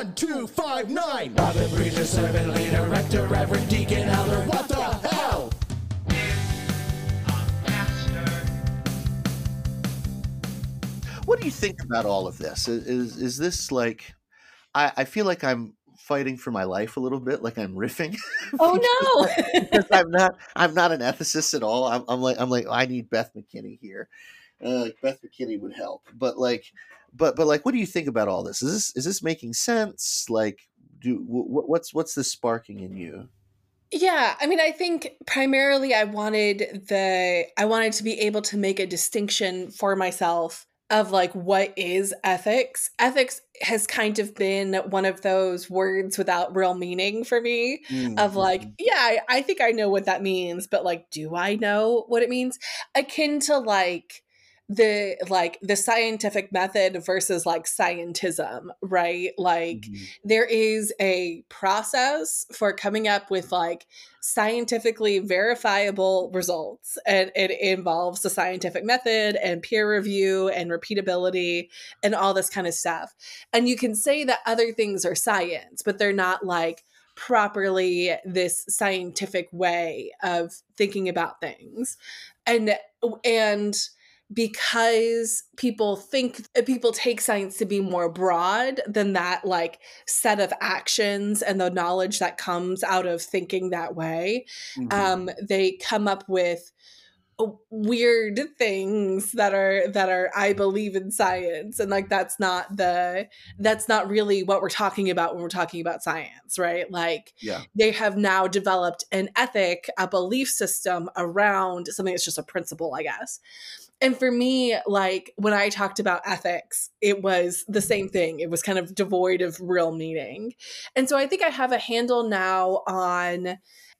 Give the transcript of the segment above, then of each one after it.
One, two, five, nine. Robert preacher, servant, leader, rector, reverend, deacon, elder. What the hell? What do you think about all of this? Is is, is this like? I, I feel like I'm fighting for my life a little bit, like I'm riffing. Oh no! because I'm not I'm not an ethicist at all. I'm, I'm like I'm like I need Beth McKinney here. Uh, like Beth McKinney would help, but like, but but like, what do you think about all this? Is this is this making sense? Like, do wh- what's what's this sparking in you? Yeah, I mean, I think primarily I wanted the I wanted to be able to make a distinction for myself of like what is ethics. Ethics has kind of been one of those words without real meaning for me of like, Mhm. yeah, I, I think I know what that means, but like, do I know what it means? Akin to like the like the scientific method versus like scientism, right? Like Mhm. there is a process for coming up with like scientifically verifiable results and it involves the scientific method and peer review and repeatability and all this kind of stuff and you can say that other things are science but they're not like properly this scientific way of thinking about things and and because people think people take science to be more broad than that like set of actions and the knowledge that comes out of thinking that way Mhm. um they come up with uh, weird things that are that are i believe in science and like that's not the that's not really what we're talking about when we're talking about science right like yeah. they have now developed an ethic a belief system around something that's just a principle i guess and for me like when i talked about ethics it was the same thing. It was kind of devoid of real meaning. And so i think i have a handle now on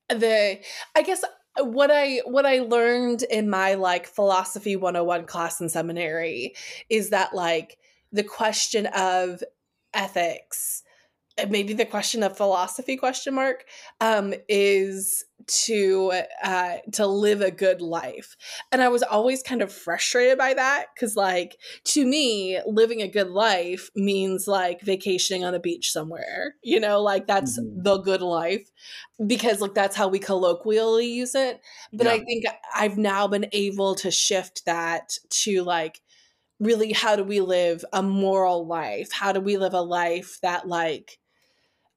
the i guess what i what i learned in my like philosophy 101 class in seminary is that like the question of ethics maybe the question of philosophy question mark um is to uh to live a good life and i was always kind of frustrated by that because like to me living a good life means like vacationing on a beach somewhere you know like that's Mhm. the good life because like that's how we colloquially use it but Yeah. i think i've now been able to shift that to like really how do we live a moral life how do we live a life that like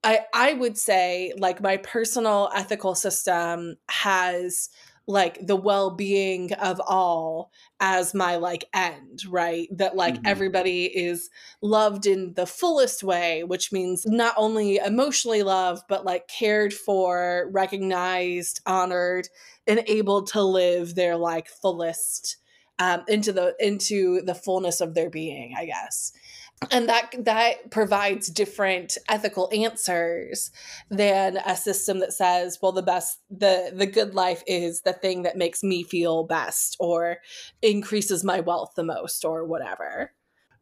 i i would say like my personal ethical system has like the well-being of all as my like end right that like Mhm. everybody is loved in the fullest way which means not only emotionally loved but like cared for recognized honored and able to live their like fullest um, into the into the fullness of their being i guess and that that provides different ethical answers than a system that says well the best the the good life is the thing that makes me feel best or increases my wealth the most or whatever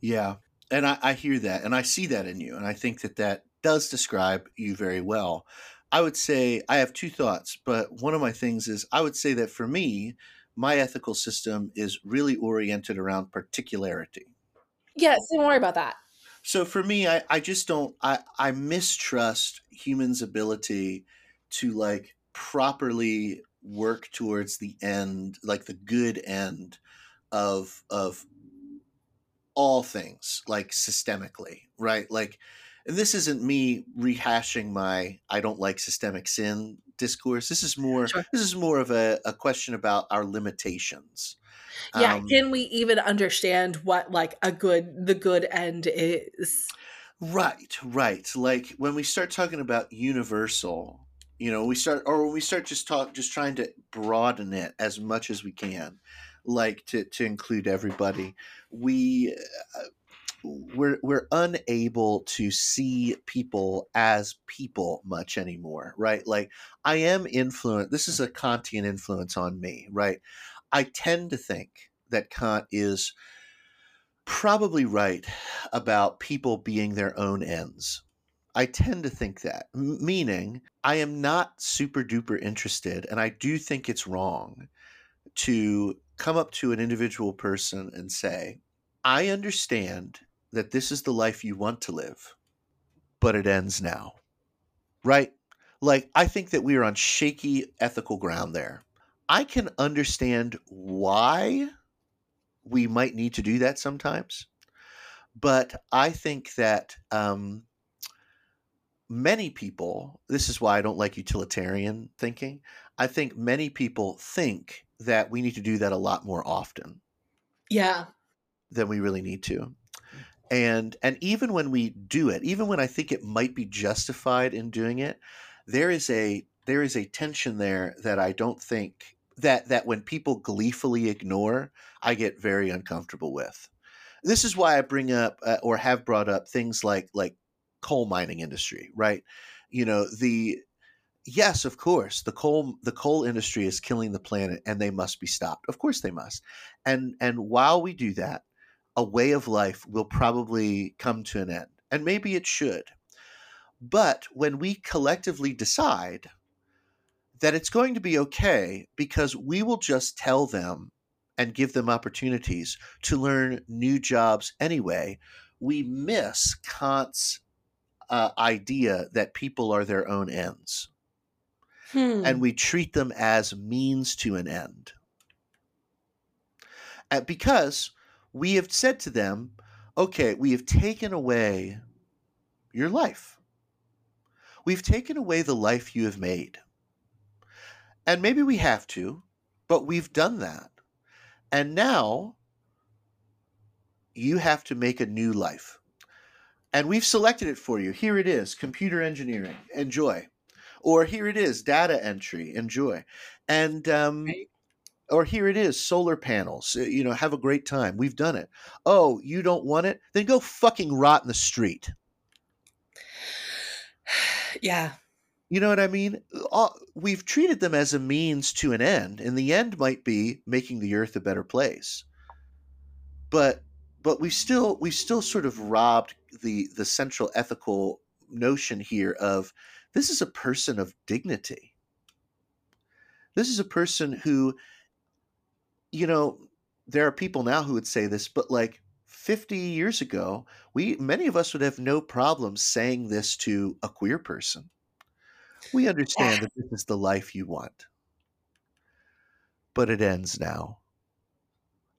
Yeah, and I, I hear that, and I see that in you, and I think that that does describe you very well. I would say I have two thoughts, but one of my things is I would say that for me, my ethical system is really oriented around particularity. Yeah say more about that So for me, I, I just don't I, I mistrust humans' ability to like properly work towards the end, like the good end of of all things, like systemically, right? Like and this isn't me rehashing my I don't like systemic sin discourse. This is more Sure. this is more of a, a question about our limitations. Yeah Um, can we even understand what like a good the good end is Right, right. Like when we start talking about universal, you know, we start or when we start just talk just trying to broaden it as much as we can, like to to include everybody. We uh, we're we're unable to see people as people much anymore, right? Like I am influenced. This is a Kantian influence on me, right? I tend to think that Kant is probably right about people being their own ends. I tend to think that, m- meaning I am not super duper interested, and I do think it's wrong to come up to an individual person and say, I understand that this is the life you want to live, but it ends now. Right? Like, I think that we are on shaky ethical ground there. I can understand why we might need to do that sometimes, but I think that um, many people, this is why I don't like utilitarian thinking. I think many people think that we need to do that a lot more often Yeah. than we really need to. And and even when we do it, even when I think it might be justified in doing it, there is a there is a tension there that I don't think that that when people gleefully ignore, I get very uncomfortable with. This is why I bring up uh, or have brought up things like like coal mining industry, right? You know, the yes, of course, the coal the coal industry is killing the planet and they must be stopped. Of course they must. And and while we do that, a way of life will probably come to an end. And maybe it should. But when we collectively decide that it's going to be okay because we will just tell them and give them opportunities to learn new jobs anyway, we miss Kant's uh, idea that people are their own ends Hmm. and we treat them as means to an end. And because we have said to them, okay, we have taken away your life. We've taken away the life you have made. And maybe we have to, but we've done that. And now you have to make a new life. And we've selected it for you. Here it is computer engineering. Enjoy. Or here it is data entry. Enjoy. And, um, Right. or here it is solar panels. Uh, You know, have a great time. We've done it. Oh, you don't want it? Then go fucking rot in the street. yeah. You know what I mean? We've treated them as a means to an end, and the end might be making the earth a better place. But but we still we still sort of robbed the the central ethical notion here of this is a person of dignity. This is a person who you know, there are people now who would say this, but like 50 years ago, we many of us would have no problem saying this to a queer person. We understand Yeah. that this is the life you want. But it ends now.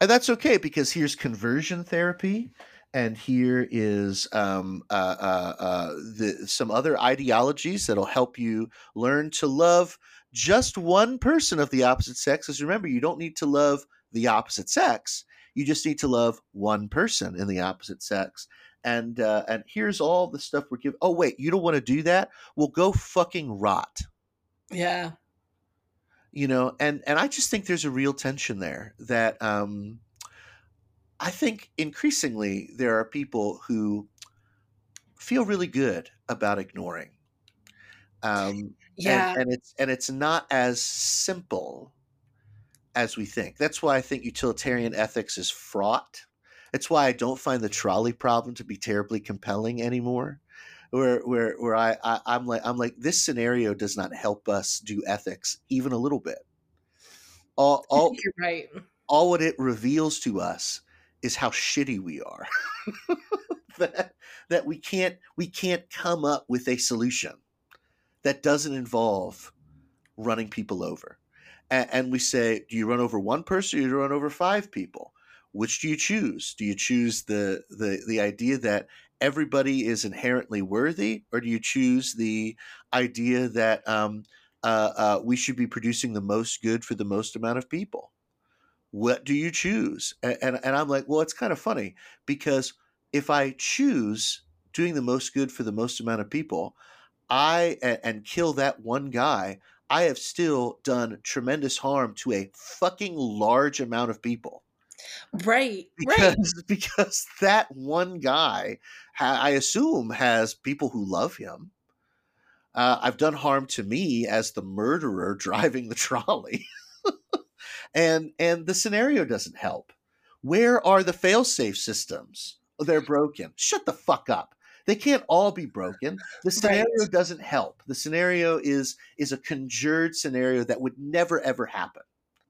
And that's okay because here's conversion therapy and here is um, uh, uh, uh, the, some other ideologies that'll help you learn to love just one person of the opposite sex. Because remember, you don't need to love the opposite sex. You just need to love one person in the opposite sex. And uh, and here's all the stuff we're giving. Oh wait, you don't want to do that? Well, go fucking rot. Yeah. You know, and and I just think there's a real tension there that um, I think increasingly there are people who feel really good about ignoring. Um, Yeah. and, and it's and it's not as simple as we think. That's why I think utilitarian ethics is fraught. It's why I don't find the trolley problem to be terribly compelling anymore. Where where where I, I I'm like I'm like this scenario does not help us do ethics even a little bit. All all You're right. all what it reveals to us is how shitty we are. that that we can't we can't come up with a solution that doesn't involve running people over. And, and we say, do you run over one person or do you run over five people? Which do you choose? Do you choose the the the idea that everybody is inherently worthy, or do you choose the idea that um, uh, uh, we should be producing the most good for the most amount of people? What do you choose? And, and, and I'm like, well, it's kind of funny because if I choose doing the most good for the most amount of people, I and, and kill that one guy, I have still done tremendous harm to a fucking large amount of people Right. Right. because because that one guy, ha- I assume, has people who love him. Uh, I've done harm to me as the murderer driving the trolley, and and the scenario doesn't help. Where are the fail-safe systems? Oh, they're broken. Shut the fuck up. They can't all be broken. The scenario Right. doesn't help. The scenario is is a conjured scenario that would never ever happen.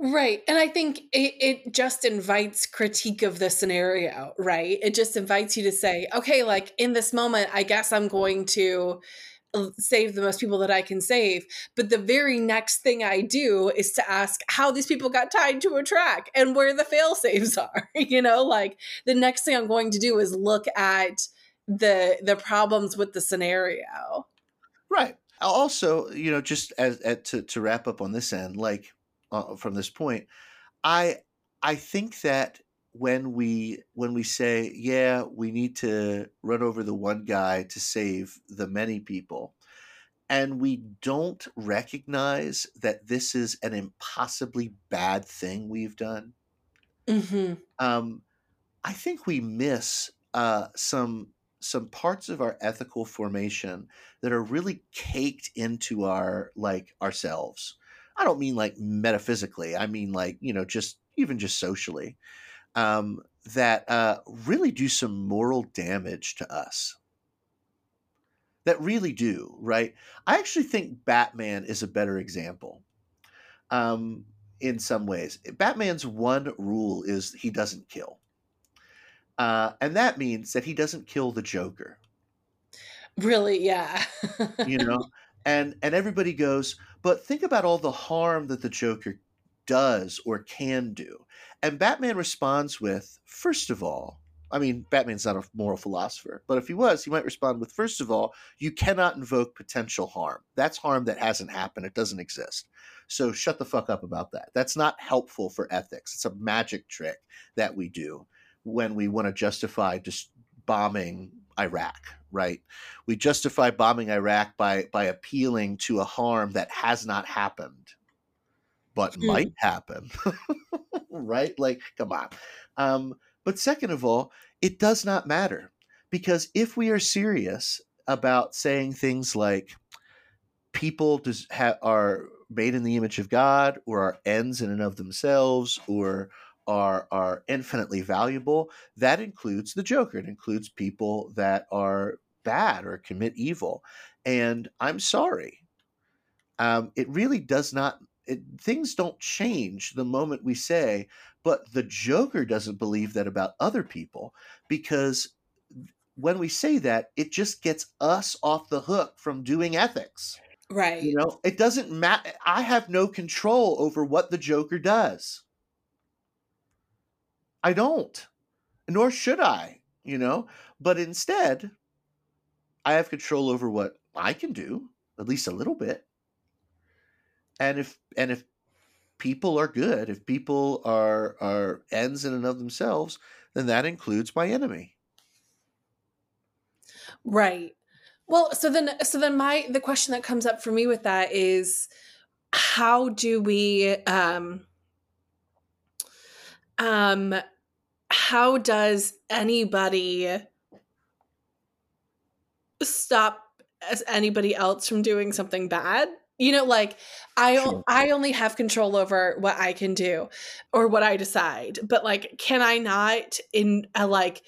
Right. And I think it, it just invites critique of the scenario, right? It just invites you to say, okay, like in this moment, I guess I'm going to uh, save the most people that I can save. But the very next thing I do is to ask how these people got tied to a track and where the fail safes are. you know, like the next thing I'm going to do is look at the the problems with the scenario. Right. Also, you know, just as, as to to wrap up on this end, like uh, from this point, I I think that when we when we say yeah we need to run over the one guy to save the many people and we don't recognize that this is an impossibly bad thing we've done hmm um, i think we miss uh, some some parts of our ethical formation that are really caked into our like ourselves I don't mean like metaphysically. I mean like you know just even just socially um, that uh, really do some moral damage to us. That really do right. I actually think Batman is a better example. Um, in some ways, Batman's one rule is he doesn't kill, uh, and that means that he doesn't kill the Joker. Really, yeah. You know, and and everybody goes, but think about all the harm that the Joker does or can do. And Batman responds with, first of all, I mean, Batman's not a moral philosopher, but if he was, he might respond with, first of all, you cannot invoke potential harm. That's harm that hasn't happened. It doesn't exist. So shut the fuck up about that. That's not helpful for ethics. It's a magic trick that we do when we want to justify just bombing Iraq, right? We justify bombing Iraq by by appealing to a harm that has not happened, but mm. might happen, right? Like, come on. Um, but second of all, it does not matter because if we are serious about saying things like people does ha- are made in the image of God or are ends in and of themselves or are are infinitely valuable. That includes the Joker. It includes people that are bad or commit evil. And I'm sorry, um, it really does not. It, things don't change the moment we say, but the Joker doesn't believe that about other people because when we say that, it just gets us off the hook from doing ethics. Right. You know, it doesn't matter. I have no control over what the Joker does. I don't, nor should I, you know. But instead, I have control over what I can do, at least a little bit. And if and if people are good, if people are are ends in and of themselves, then that includes my enemy. Right. Well, so then so then my the question that comes up for me with that is how do we um um how does anybody stop as anybody else from doing something bad you know like i sure. i only have control over what i can do or what i decide but like can i not in a like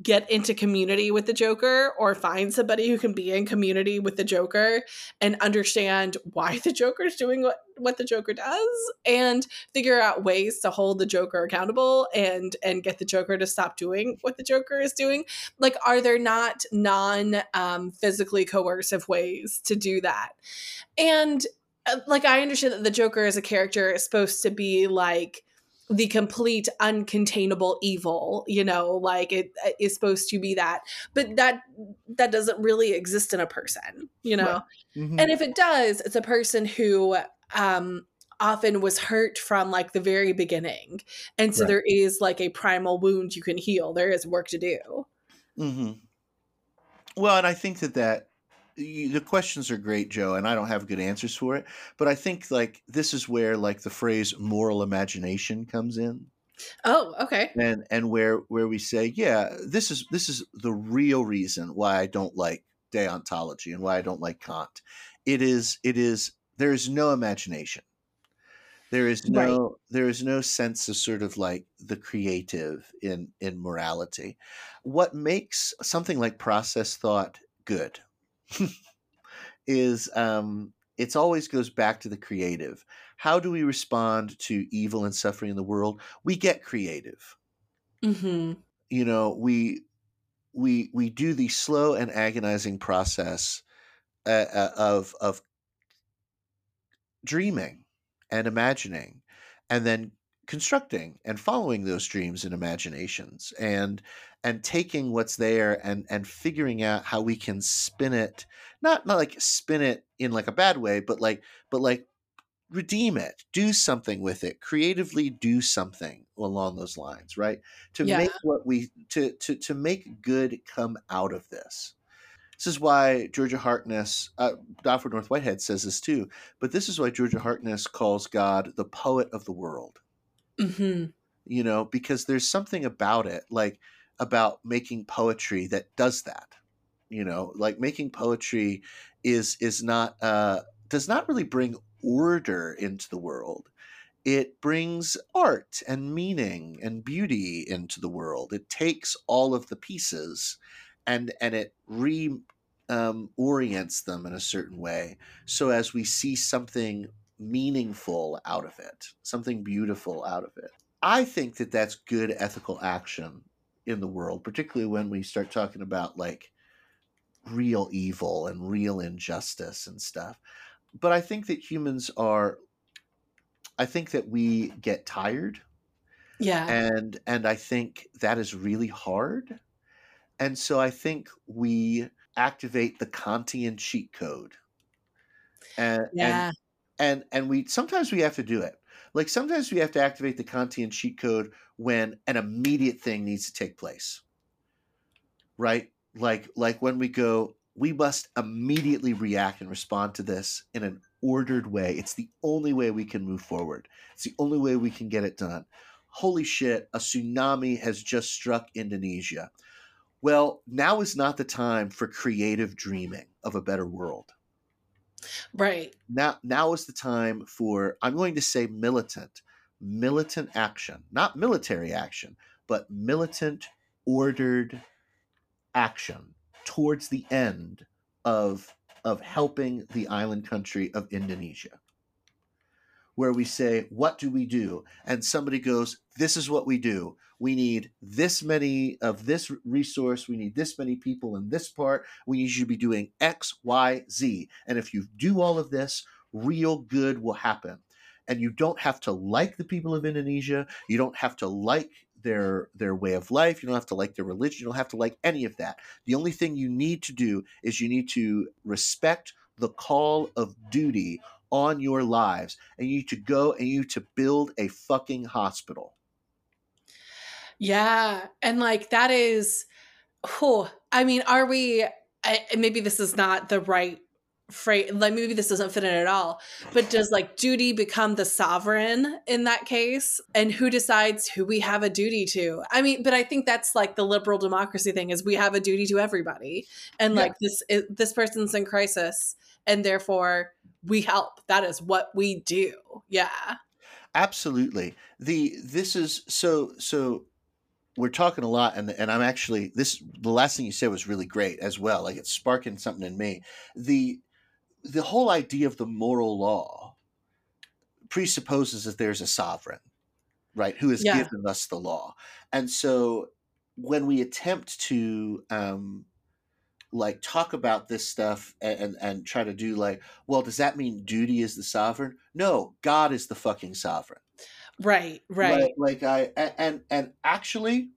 get into community with the Joker or find somebody who can be in community with the Joker and understand why the Joker is doing what, what the Joker does and figure out ways to hold the Joker accountable and and get the Joker to stop doing what the Joker is doing. Like are there not non um, physically coercive ways to do that? And uh, like I understand that the Joker as a character is supposed to be like the complete uncontainable evil you know like it is supposed to be that but that that doesn't really exist in a person you know right. mm-hmm. and if it does it's a person who um often was hurt from like the very beginning and so right. there is like a primal wound you can heal there is work to do mm-hmm. well and i think that that the questions are great, Joe, and I don't have good answers for it. But I think like this is where like the phrase moral imagination comes in. Oh, okay. And and where where we say, yeah, this is this is the real reason why I don't like deontology and why I don't like Kant. It is it is there is no imagination. There is no right. there is no sense of sort of like the creative in in morality. What makes something like process thought good is um, it's always goes back to the creative. How do we respond to evil and suffering in the world? We get creative. hmm You know, we we we do the slow and agonizing process uh, uh, of of dreaming and imagining and then constructing and following those dreams and imaginations and and taking what's there and and figuring out how we can spin it not not like spin it in like a bad way but like but like redeem it do something with it creatively do something along those lines right? To Yeah. make what we to to to make good come out of this. This is why Georgia Harkness, uh, Alfred North Whitehead says this too, but this is why Georgia Harkness calls God the poet of the world hmm you know because there's something about it like about making poetry that does that you know like making poetry is is not uh does not really bring order into the world. It brings art and meaning and beauty into the world. It takes all of the pieces and and it re um, orients them in a certain way so as we see something meaningful out of it something beautiful out of it I think that that's good ethical action in the world, particularly when we start talking about like real evil and real injustice and stuff. But I think that humans are I think that we get tired Yeah. and and I think that is really hard. And so I think we activate the Kantian cheat code. And, yeah. and and and we sometimes we have to do it. Like sometimes we have to activate the kantian cheat code when an immediate thing needs to take place. Right? Like like when we go we must immediately react and respond to this in an ordered way. It's the only way we can move forward. It's the only way we can get it done. Holy shit a tsunami has just struck indonesia. Well now is not the time for creative dreaming of a better world Right. now now is the time for i'm going to say militant militant action not military action but militant ordered action towards the end of of helping the island country of indonesia. Where we say what do we do? And somebody goes this is what we do we need this many of this resource. We need this many people in this part. We need you to be doing x y z. And if you do all of this real good will happen. And you don't have to like the people of indonesia. You don't have to like their their way of life. You don't have to like their religion. You don't have to like any of that. The only thing you need to do is you need to respect the call of duty on your lives. And you need to go and you need to build a fucking hospital Yeah. And like that is, oh, I mean, are we, I, maybe this is not the right phrase, like maybe this doesn't fit in at all, but does like duty become the sovereign in that case? And who decides who we have a duty to? I mean, but I think that's like the liberal democracy thing is we have a duty to everybody. And Yeah. like this, this person's in crisis and therefore we help. That is what we do. Yeah. Absolutely. The this is so so we're talking a lot and and I'm actually this the last thing you said was really great as well. Like it's sparking something in me. The the whole idea of the moral law presupposes that there's a sovereign, right, who has Yeah. given us the law. And so when we attempt to um like talk about this stuff and, and and try to do like well does that mean duty is the sovereign no god is the fucking sovereign Right. Right. like, like i and and actually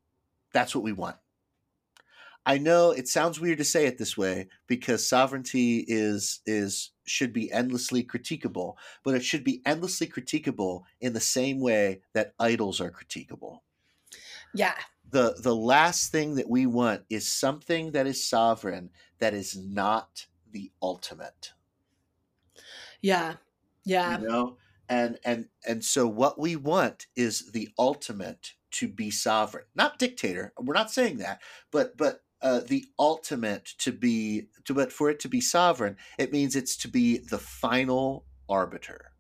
that's what we want i know it sounds weird to say it this way because sovereignty is is should be endlessly critiquable but it should be endlessly critiquable in the same way that idols are critiquable Yeah. the the last thing that we want is something that is sovereign that is not the ultimate Yeah. Yeah. you know and and and so what we want is the ultimate to be sovereign. Not dictator we're not saying that but but uh, the ultimate to be to but for it to be sovereign it means it's to be the final arbiter.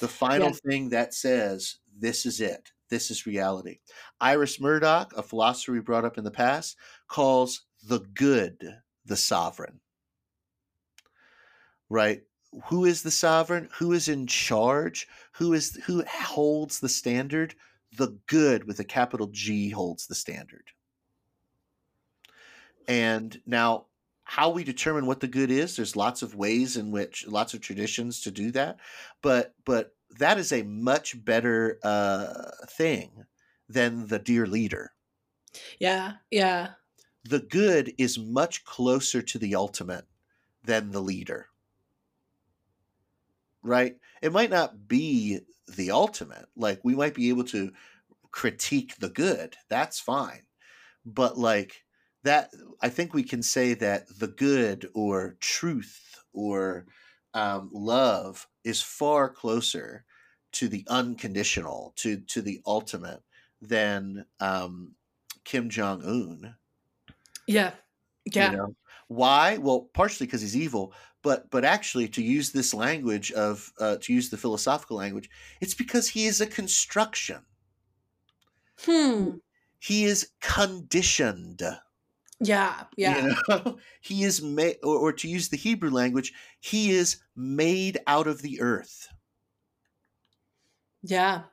The final Yeah. thing that says this is it. This is reality. Iris murdoch a philosopher we brought up in the past calls the good the sovereign. Right who is the sovereign? Who is in charge? Who is who holds the standard? The good with a capital G holds the standard. And now how we determine what the good is there's lots of ways in which lots of traditions to do that but but that is a much better uh thing than the dear leader Yeah, yeah. the good is much closer to the ultimate than the leader right it might not be the ultimate like we might be able to critique the good that's fine but like that i think we can say that the good or truth or um, love is far closer to the unconditional to to the ultimate than um, kim jong-un Yeah. Yeah. you know why well partially because he's evil but but actually to use this language of uh, to use the philosophical language it's because he is a construction Hmm. he is conditioned Yeah. Yeah. you know he is made or, or to use the hebrew language he is made out of the earth Yeah.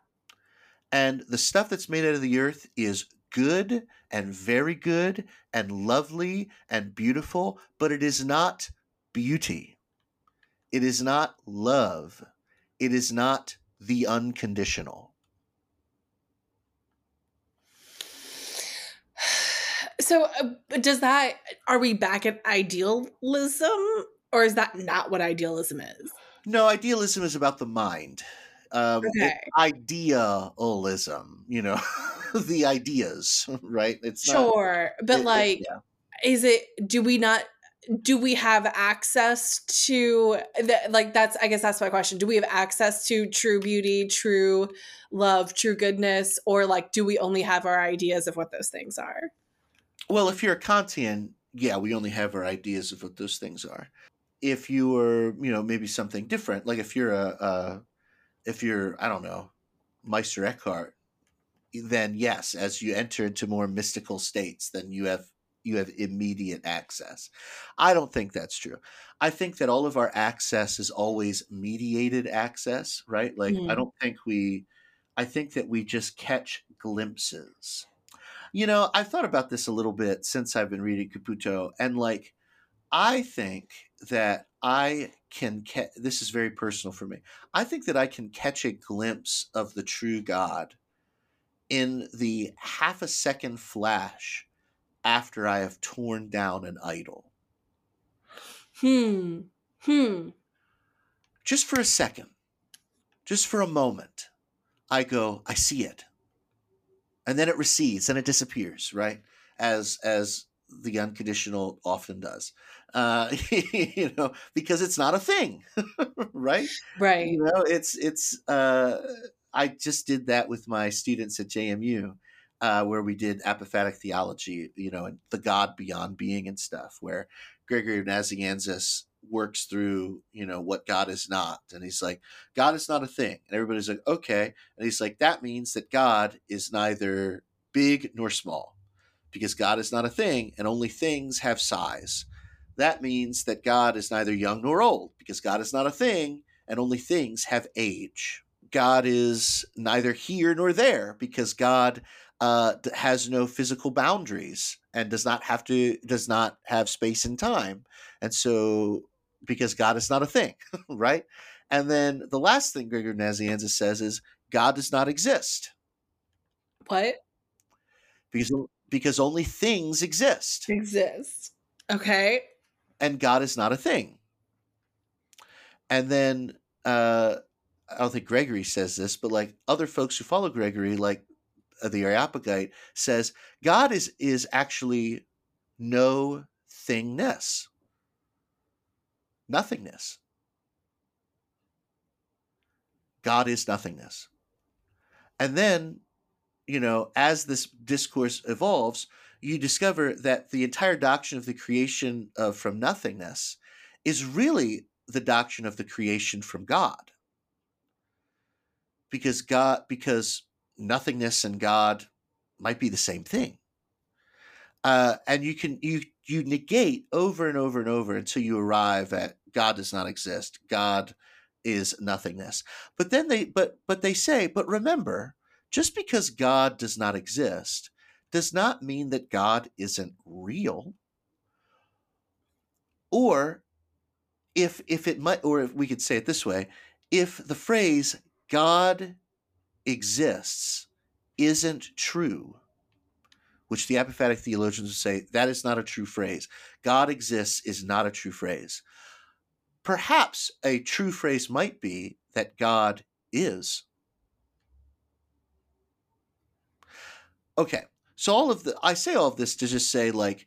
and the stuff that's made out of the earth is good and very good and lovely and beautiful but it is not beauty. It is not love. It is not the unconditional. So uh, does that are we back at idealism or is that not what idealism is? no idealism is about the mind um Okay. idealism you know the ideas right it's not Sure. But it- it- like yeah. is it do we not do we have access to the, like that's i guess that's my question do we have access to true beauty true love true goodness or like do we only have our ideas of what those things are Well, if you're a Kantian, yeah, we only have our ideas of what those things are. If you are, you know, maybe something different, like if you're a, a if you're, I don't know, Meister Eckhart, then yes, as you enter into more mystical states, then you have you have immediate access. I don't think that's true. I think that all of our access is always mediated access, right? Like I Mhm. don't think we I think that we just catch glimpses. You know, I've thought about this a little bit since I've been reading Caputo, and like, I think that I can catch. This is very personal for me. I think that I can catch a glimpse of the true God in the half a second flash after I have torn down an idol, hmm hmm just for a second, just for a moment. I go, I see it, and then it recedes and it disappears, right? As as the unconditional often does, uh, you know, because it's not a thing, right? right You know, it's it's. Uh, I just did that with my students at JMU, uh, where we did apophatic theology, you know, and the God beyond being and stuff, where Gregory of Nazianzus works through, you know, what God is not, and he's like, God is not a thing, and everybody's like, okay, and he's like, that means that God is neither big nor small, because God is not a thing, and only things have size. That means that God is neither young nor old, because God is not a thing, and only things have age. God is neither here nor there because God uh, has no physical boundaries and does not have to does not have space and time, and so because God is not a thing, right? And then the last thing Gregor Nazianzus says is God does not exist. What? Because because only things exist. Exists okay and God is not a thing. And then uh, I don't think Gregory says this, but like other folks who follow Gregory, like uh, the Areopagite, says God is is actually no thingness, nothingness. God is nothingness. And then, you know, as this discourse evolves, you discover that the entire doctrine of the creation of from nothingness is really the doctrine of the creation from God. Because God because nothingness and God might be the same thing. Uh, and you can you you negate over and over and over until you arrive at God does not exist. God is nothingness. But then they but but they say, but remember, just because God does not exist does not mean that God isn't real. Or if if it might or if we could say it this way, if the phrase God exists isn't true, which the apophatic theologians would say that is not a true phrase. God exists is not a true phrase. Perhaps a true phrase might be that God is. Okay, so all of the I say all of this to just say like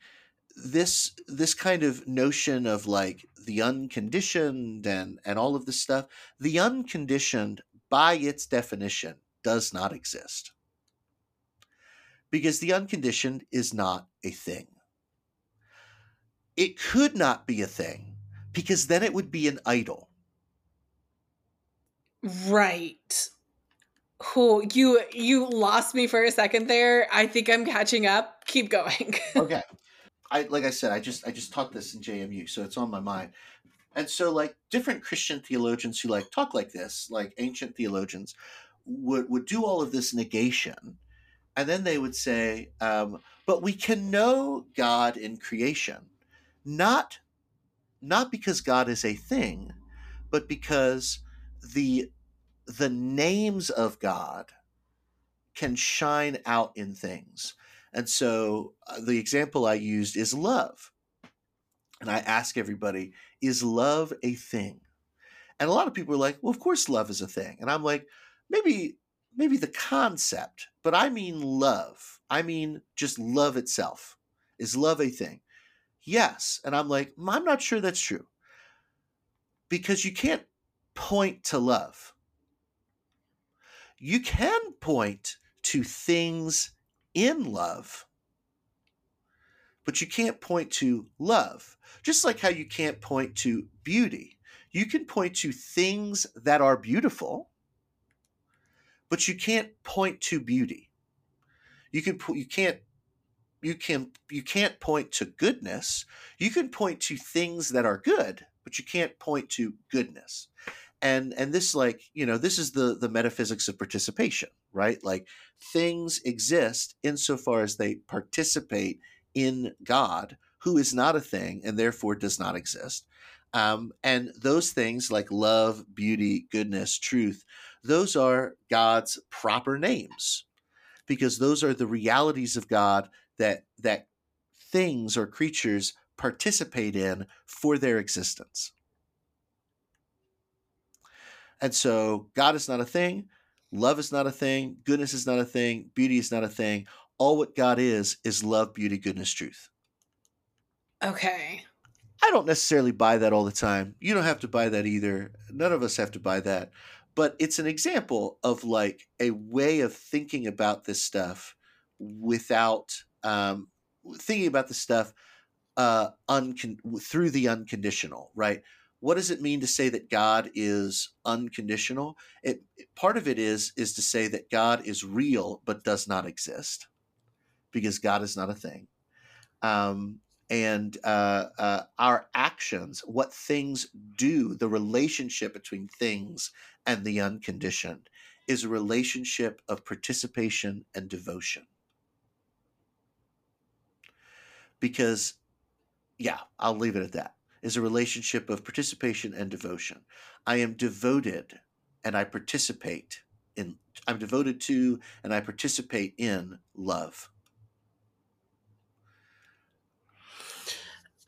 this this kind of notion of like the unconditioned and and all of this stuff the unconditioned by its definition does not exist because the unconditioned is not a thing. It could not be a thing because then it would be an idol. Right. Who you you lost me for a second there. I think I'm catching up. Keep going. okay. I like I said, I just I just taught this in JMU, so it's on my mind. And so like different Christian theologians who like talk like this, like ancient theologians, would would do all of this negation and then they would say, um, "But we can know God in creation, not not because God is a thing, but because the the names of God can shine out in things." And so uh, the example I used is love. And I ask everybody, is love a thing? And a lot of people are like, well, of course love is a thing. And I'm like, maybe maybe the concept, but I mean love. I mean just love itself. Is love a thing? Yes. And I'm like, I'm not sure that's true. Because you can't point to love. You can point to things in love, but you can't point to love. Just like how you can't point to beauty. You can point to things that are beautiful, but you can't point to beauty. You can you can't you can you can't point to goodness. You can point to things that are good, but you can't point to goodness. And and this like, you know, this is the the metaphysics of participation, right? Like things exist insofar as they participate in God, who is not a thing and therefore does not exist. Um, and those things like love, beauty, goodness, truth, those are God's proper names because those are the realities of God that that things or creatures participate in for their existence. And so God is not a thing, love is not a thing, goodness is not a thing, beauty is not a thing. All what God is is love, beauty, goodness, truth. Okay. I don't necessarily buy that all the time. You don't have to buy that either. None of us have to buy that but it's an example of like a way of thinking about this stuff without um, thinking about the stuff uh, uncon- through the unconditional, right? What does it mean to say that God is unconditional? It part of it is is to say that God is real but does not exist, because God is not a thing. Um, and uh, uh, our actions, what things do, the relationship between things and the unconditioned, is a relationship of participation and devotion. Because, yeah, I'll leave it at that. Is a relationship of participation and devotion. I am devoted and I participate in, I'm devoted to and I participate in love.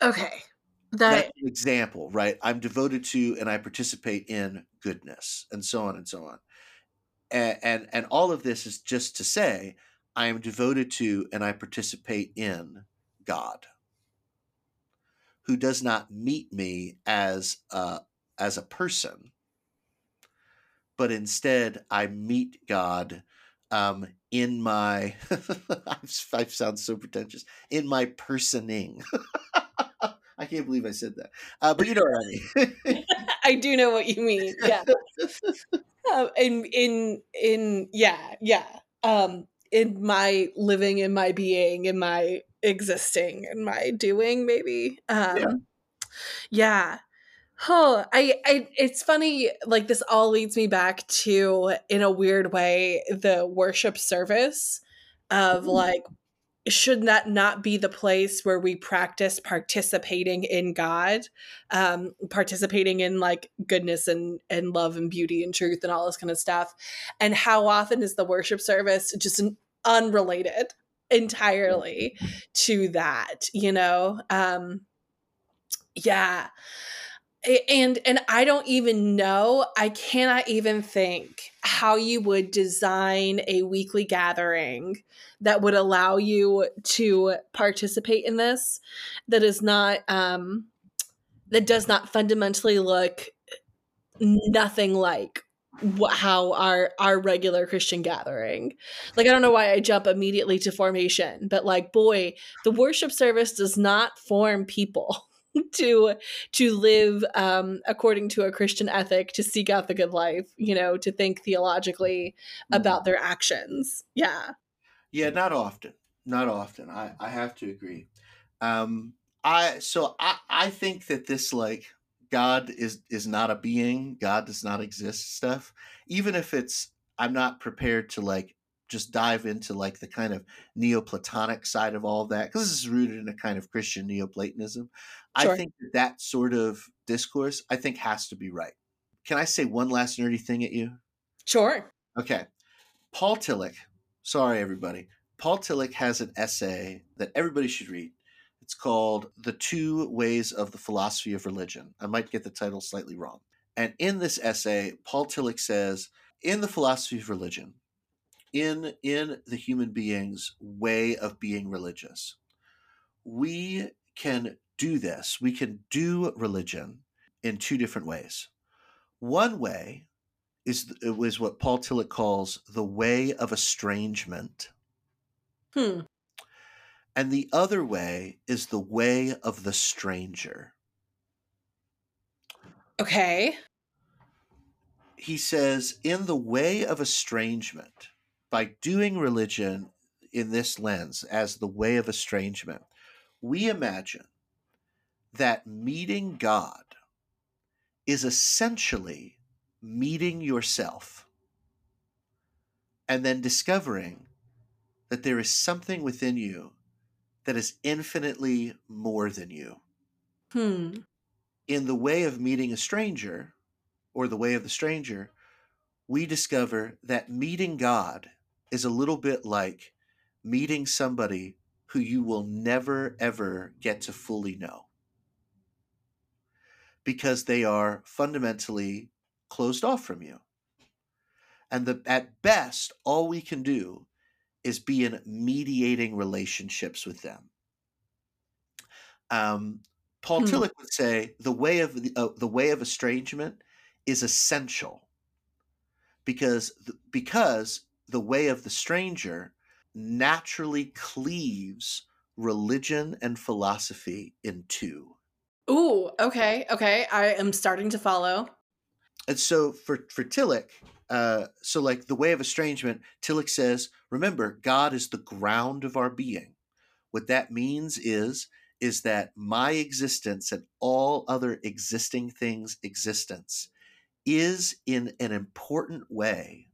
Okay. That's That an example, right? I'm devoted to and I participate in goodness, and so on and so on. And, and and all of this is just to say I am devoted to and I participate in God, who does not meet me as a, as a person, but instead I meet God um, in my I sound so pretentious in my personing. I can't believe I said that. Uh, but you know what I mean. I do know what you mean. Yeah. um, in in in yeah yeah. Um, in my living, in my being, in my existing and my doing maybe. Um yeah, yeah. Oh, I, I, it's funny. Like this all leads me back to, in a weird way, the worship service of like should that not be the place where we practice participating in god? Um participating in like goodness and and love and beauty and truth and all this kind of stuff. And how often is the worship service just an unrelated entirely to that you know? Um yeah. And and i don't even know i cannot even think how you would design a weekly gathering that would allow you to participate in this that is not um that does not fundamentally look nothing like how our our regular christian gathering like i don't know why i jump immediately to formation but like boy the worship service does not form people to to live um, according to a Christian ethic, to seek out the good life, you know, to think theologically mm-hmm. about their actions. Yeah. Yeah, not often. Not often. I, I have to agree. Um, I so I, I think that this like God is is not a being, God does not exist stuff, even if it's I'm not prepared to like just dive into like the kind of Neoplatonic side of all of that because this is rooted in a kind of Christian Neoplatonism. Sure. I think that, that sort of discourse I think has to be right. Can I say one last nerdy thing at you? Sure. Okay. Paul Tillich, sorry everybody. Paul Tillich has an essay that everybody should read. It's called The Two Ways of the Philosophy of Religion. I might get the title slightly wrong. And in this essay, Paul Tillich says, in the philosophy of religion, in in the human being's way of being religious we can do this we can do religion in two different ways one way is is what paul tillich calls the way of estrangement hmm. And the other way is the way of the stranger. Okay. He says in the way of estrangement by doing religion in this lens as the way of estrangement, we imagine that meeting God is essentially meeting yourself and then discovering that there is something within you that is infinitely more than you. Hmm. In the way of meeting a stranger, or the way of the stranger, we discover that meeting God is a little bit like meeting somebody who you will never ever get to fully know because they are fundamentally closed off from you. And the, at best, all we can do is be in mediating relationships with them. Um, Paul hmm. Tillich would say the way of the, uh, the way of estrangement is essential because because the way of the stranger naturally cleaves religion and philosophy in two. Ooh, okay, okay. I am starting to follow. And so for for Tillich, uh, so like the way of estrangement, Tillich says, remember, God is the ground of our being. What that means is is that my existence and all other existing things' existence is in an important way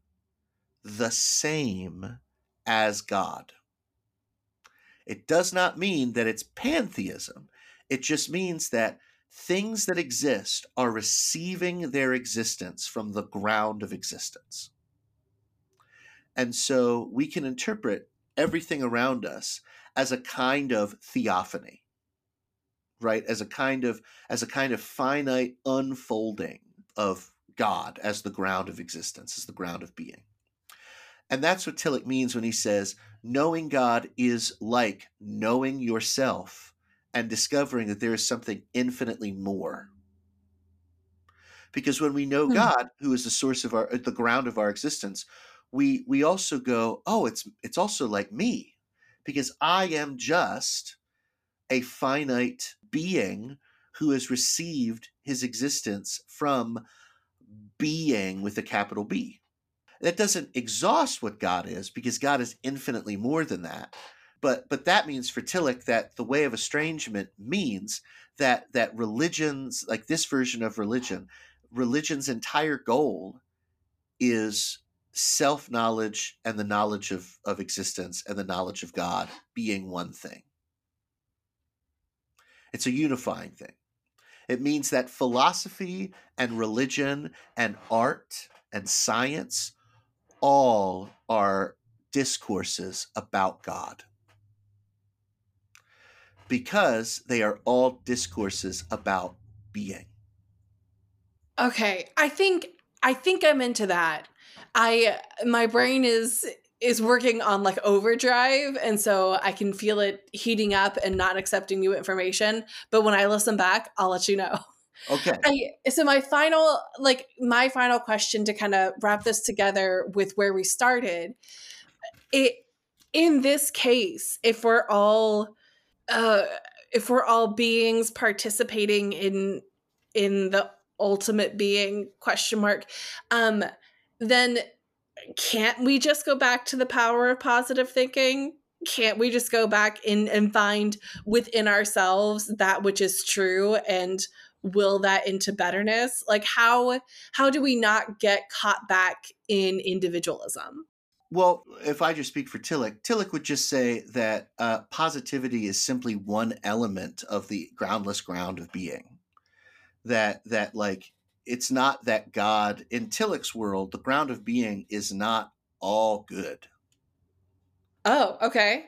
the same as God. It does not mean that it's pantheism. It just means that things that exist are receiving their existence from the ground of existence. And so we can interpret everything around us as a kind of theophany right as a kind of as a kind of finite unfolding of god as the ground of existence as the ground of being and that's what Tillich means when he says, knowing God is like knowing yourself and discovering that there is something infinitely more. Because when we know hmm. God, who is the source of our the ground of our existence, we we also go, oh, it's it's also like me. Because I am just a finite being who has received his existence from being with a capital B. That doesn't exhaust what God is because God is infinitely more than that. But but that means for Tillich that the way of estrangement means that that religions like this version of religion, religion's entire goal is self knowledge and the knowledge of, of existence and the knowledge of God being one thing. It's a unifying thing. It means that philosophy and religion and art and science all are discourses about God because they are all discourses about being. Okay, I think I think I'm into that. I my brain is is working on like overdrive and so I can feel it heating up and not accepting new information, but when I listen back, I'll let you know. Okay. I, so my final like my final question to kind of wrap this together with where we started it in this case if we're all uh if we're all beings participating in in the ultimate being question mark um then can't we just go back to the power of positive thinking? Can't we just go back in and find within ourselves that which is true and will that into betterness? Like how how do we not get caught back in individualism well, if I just speak for Tillich, Tillich would just say that uh, positivity is simply one element of the groundless ground of being. That that like it's not that God in Tillich's world, the ground of being is not all good. Oh, okay.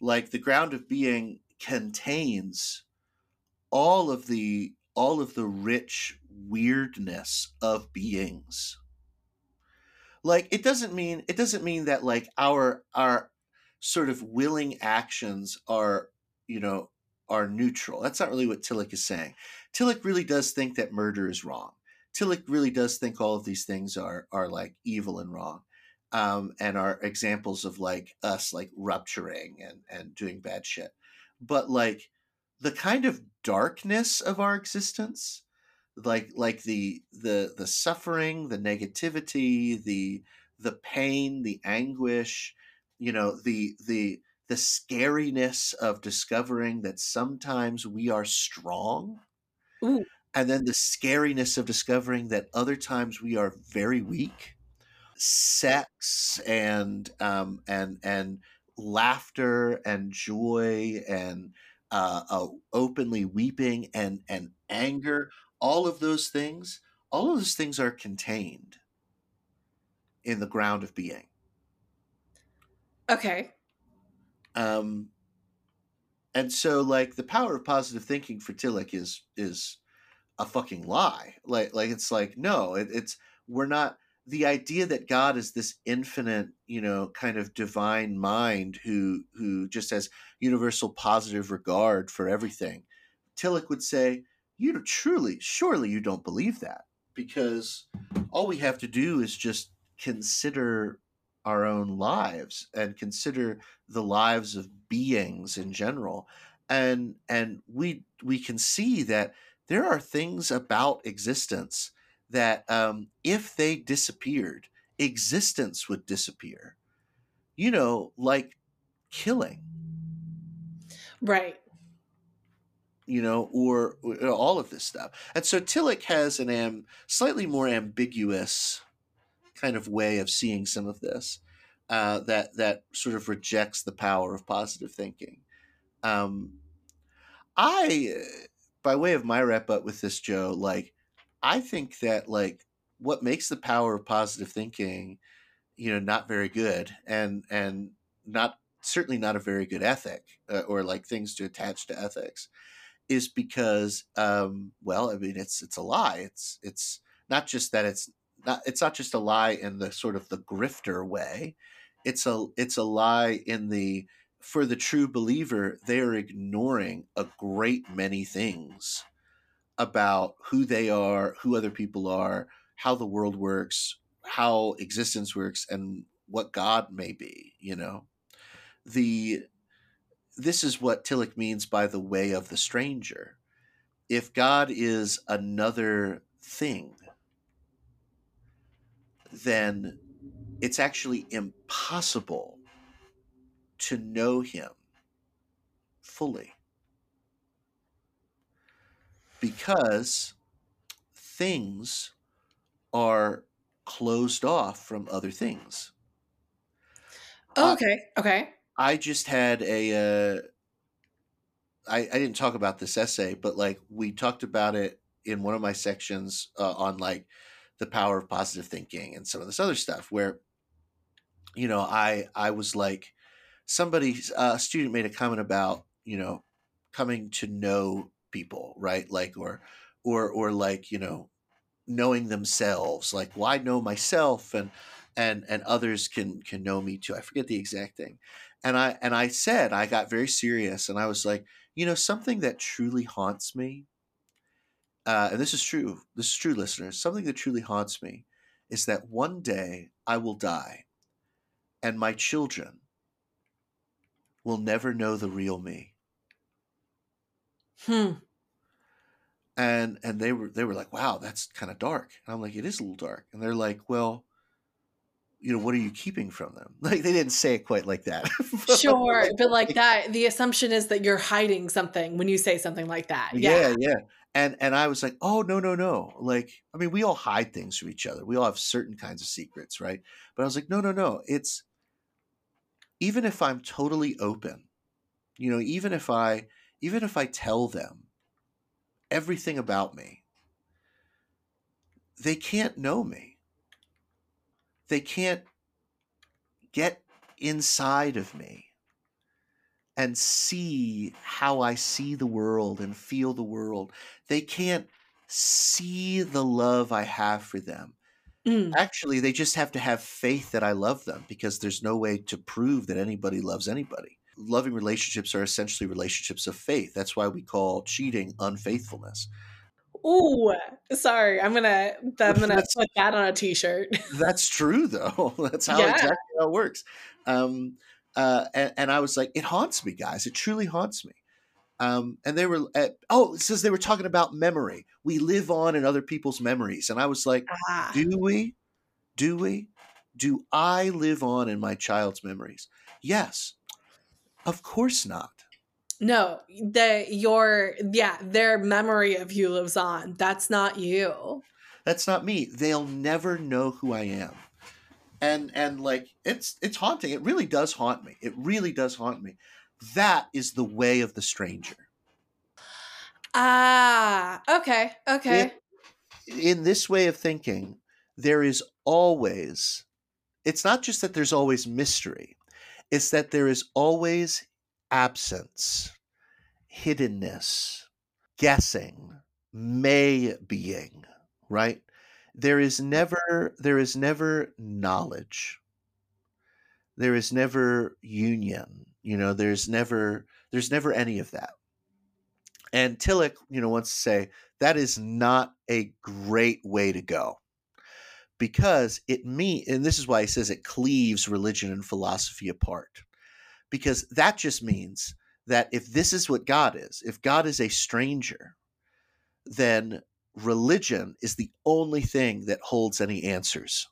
Like the ground of being contains all of the all of the rich weirdness of beings like it doesn't mean it doesn't mean that like our our sort of willing actions are you know are neutral. That's not really what tillich is saying. Tillich really does think that murder is wrong. Tillich really does think all of these things are are like evil and wrong um, and are examples of like us like rupturing and and doing bad shit. But like the kind of darkness of our existence like like the the the suffering the negativity the the pain the anguish you know the the the scariness of discovering that sometimes we are strong Ooh. and then the scariness of discovering that other times we are very weak sex and um and and laughter and joy and uh, uh openly weeping and and anger all of those things, all of those things are contained in the ground of being. Okay. Um, and so like the power of positive thinking for Tillich is is a fucking lie. Like like it's like no, it, it's we're not the idea that God is this infinite, you know, kind of divine mind who who just has universal positive regard for everything. Tillich would say you truly, surely you don't believe that because all we have to do is just consider our own lives and consider the lives of beings in general. And and we we can see that there are things about existence that um, if they disappeared existence would disappear. You know like killing. Right you know, or, or, all of this stuff. And so Tillich has an am slightly more ambiguous kind of way of seeing some of this uh, that that sort of rejects the power of positive thinking. Um, I, by way of my wrap up with this, Joe, like I think that like what makes the power of positive thinking, you know, not very good and and not certainly not a very good ethic uh, or like things to attach to ethics is because um, well i mean it's it's a lie. It's it's not just that it's not it's not just a lie in the sort of the grifter way. It's a it's a lie in the for the true believer they are ignoring a great many things about who they are who other people are how the world works how existence works and what god may be you know? The this is what Tillich means by the way of the stranger. If God is another thing, then it's actually impossible to know him fully because things are closed off from other things. Oh, okay. Okay. I just had a. Uh, I, I didn't talk about this essay, but like we talked about it in one of my sections uh, on like the power of positive thinking and some of this other stuff where, you know, I I was like, somebody uh, a student made a comment about you know coming to know people right like or or or like you know knowing themselves like well i know myself and and and others can can know me too i forget the exact thing and i and i said i got very serious and i was like you know something that truly haunts me uh, and this is true this is true listeners something that truly haunts me is that one day i will die and my children will never know the real me. Hmm. and and they were they were like wow that's kind of dark. And i'm like it is a little dark. And they're like well you know what are you keeping from them? Like they didn't say it quite like that. But, Sure, but like that, the assumption is that you're hiding something when you say something like that. yeah yeah. And and i was like oh no no no. Like i mean we all hide things from each other. We all have certain kinds of secrets right? But i was like no no no. It's even if i'm totally open you know even if i even if i tell them everything about me they can't know me they can't get inside of me and see how I see the world and feel the world. They can't see the love I have for them. Mm. Actually, they just have to have faith that I love them because there's no way to prove that anybody loves anybody. Loving relationships are essentially relationships of faith. That's why we call cheating unfaithfulness. Ooh, sorry. I'm gonna I'm gonna That's- put that on a t-shirt. That's true, though. That's how Yeah. exactly how it works. Um, uh, and, and I was like, it haunts me, guys. It truly haunts me. Um, and they were, at, oh, it says they were talking about memory. We live on in other people's memories. And I was like, Ah. do we? Do we? Do I live on in my child's memories? Yes. Of course not. No, the your yeah, their memory of you lives on. That's not you. That's not me. They'll never know who I am. And and like it's it's haunting. It really does haunt me. It really does haunt me. That is the way of the stranger. Ah, okay, okay. In this way of thinking, there is always it's not just that there's always mystery. It's that there is always absence, hiddenness, guessing, may being, right? There is never there is never knowledge. There is never union. You know, there's never there's never any of that. And Tillich, you know, wants to say that is not a great way to go because it mean and this is why he says it cleaves religion and philosophy apart because that just means that if this is what god is if god is a stranger then religion is the only thing that holds any answers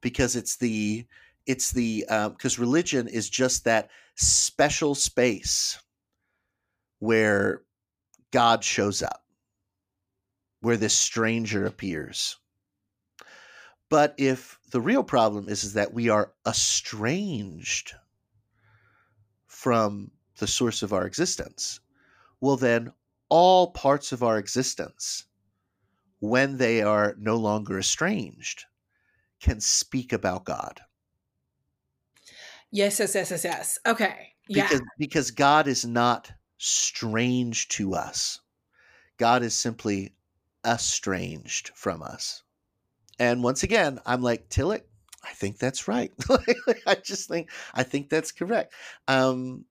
because it's the it's the um, because religion is just that special space where god shows up where this stranger appears. But if the real problem is, is that we are estranged from the source of our existence, well, then all parts of our existence, when they are no longer estranged, can speak about God. Yes, yes, yes, yes, yes. Okay. Yeah. Because, because God is not strange to us. God is simply estranged from us. And once again, I'm like, Tillich, I think that's right. I just think I think that's correct. Um,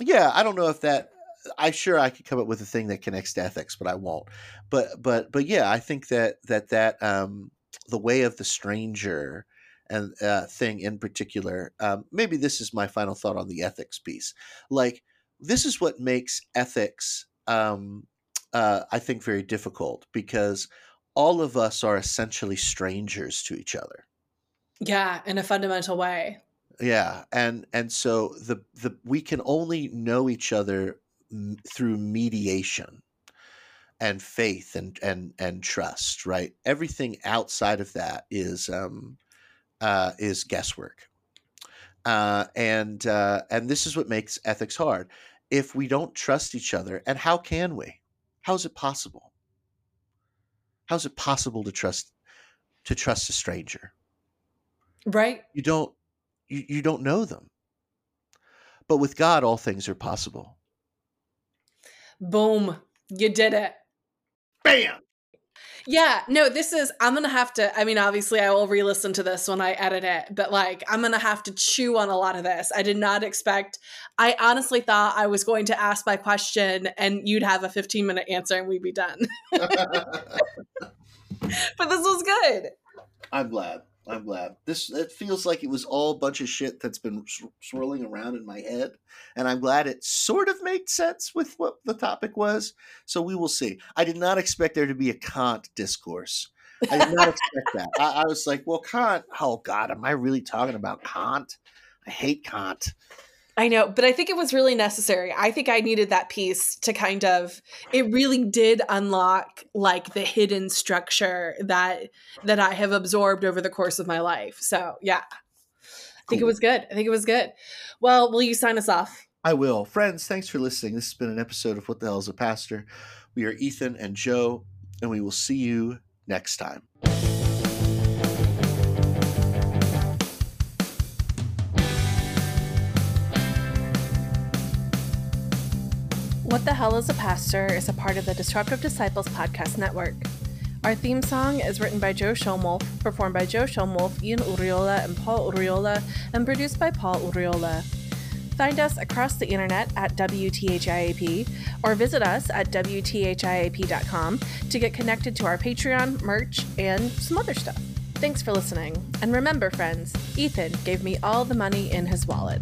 yeah, I don't know if that I'm sure I could come up with a thing that connects to ethics, but I won't. But but but yeah, I think that that that um, the way of the stranger and uh, thing in particular. Um, maybe this is my final thought on the ethics piece. Like this is what makes ethics um, uh, I think, very difficult because all of us are essentially strangers to each other. yeah, in a fundamental way. Yeah, and and so the the we can only know each other m- through mediation and faith and and and trust, right? Everything outside of that is um uh is guesswork. Uh and uh and this is what makes ethics hard. If we don't trust each other, and how can we? How is it possible? How is it possible to trust to trust a stranger? Right? You don't you, you don't know them. But with God all things are possible. Boom. You did it. Bam. Yeah, no, this is, I'm going to have to, I mean, obviously, I will re listen to this when I edit it, but like, I'm going to have to chew on a lot of this. I did not expect, I honestly thought I was going to ask my question and you'd have a 15 minute answer and we'd be done. but this was good. I'm glad. I'm glad. This it feels like it was all a bunch of shit that's been swirling around in my head, and I'm glad it sort of made sense with what the topic was. So we will see. I did not expect there to be a Kant discourse. I did not expect that. I, I was like, well, Kant. Oh God, am I really talking about Kant? I hate Kant. I know, but I think it was really necessary. I think I needed that piece to kind of it really did unlock like the hidden structure that that I have absorbed over the course of my life. So, yeah. I think cool. it was good. I think it was good. Well, will you sign us off? I will. Friends, thanks for listening. This has been an episode of What the Hell is a Pastor. We are Ethan and Joe, and we will see you next time. The Hell is a Pastor is a part of the Disruptive Disciples podcast network. Our theme song is written by Joe Schomolf, performed by Joe Schomolf, Ian Uriola, and Paul Uriola, and produced by Paul Uriola. Find us across the internet at WTHIAP or visit us at WTHIAP.com to get connected to our Patreon, merch, and some other stuff. Thanks for listening. And remember, friends, Ethan gave me all the money in his wallet.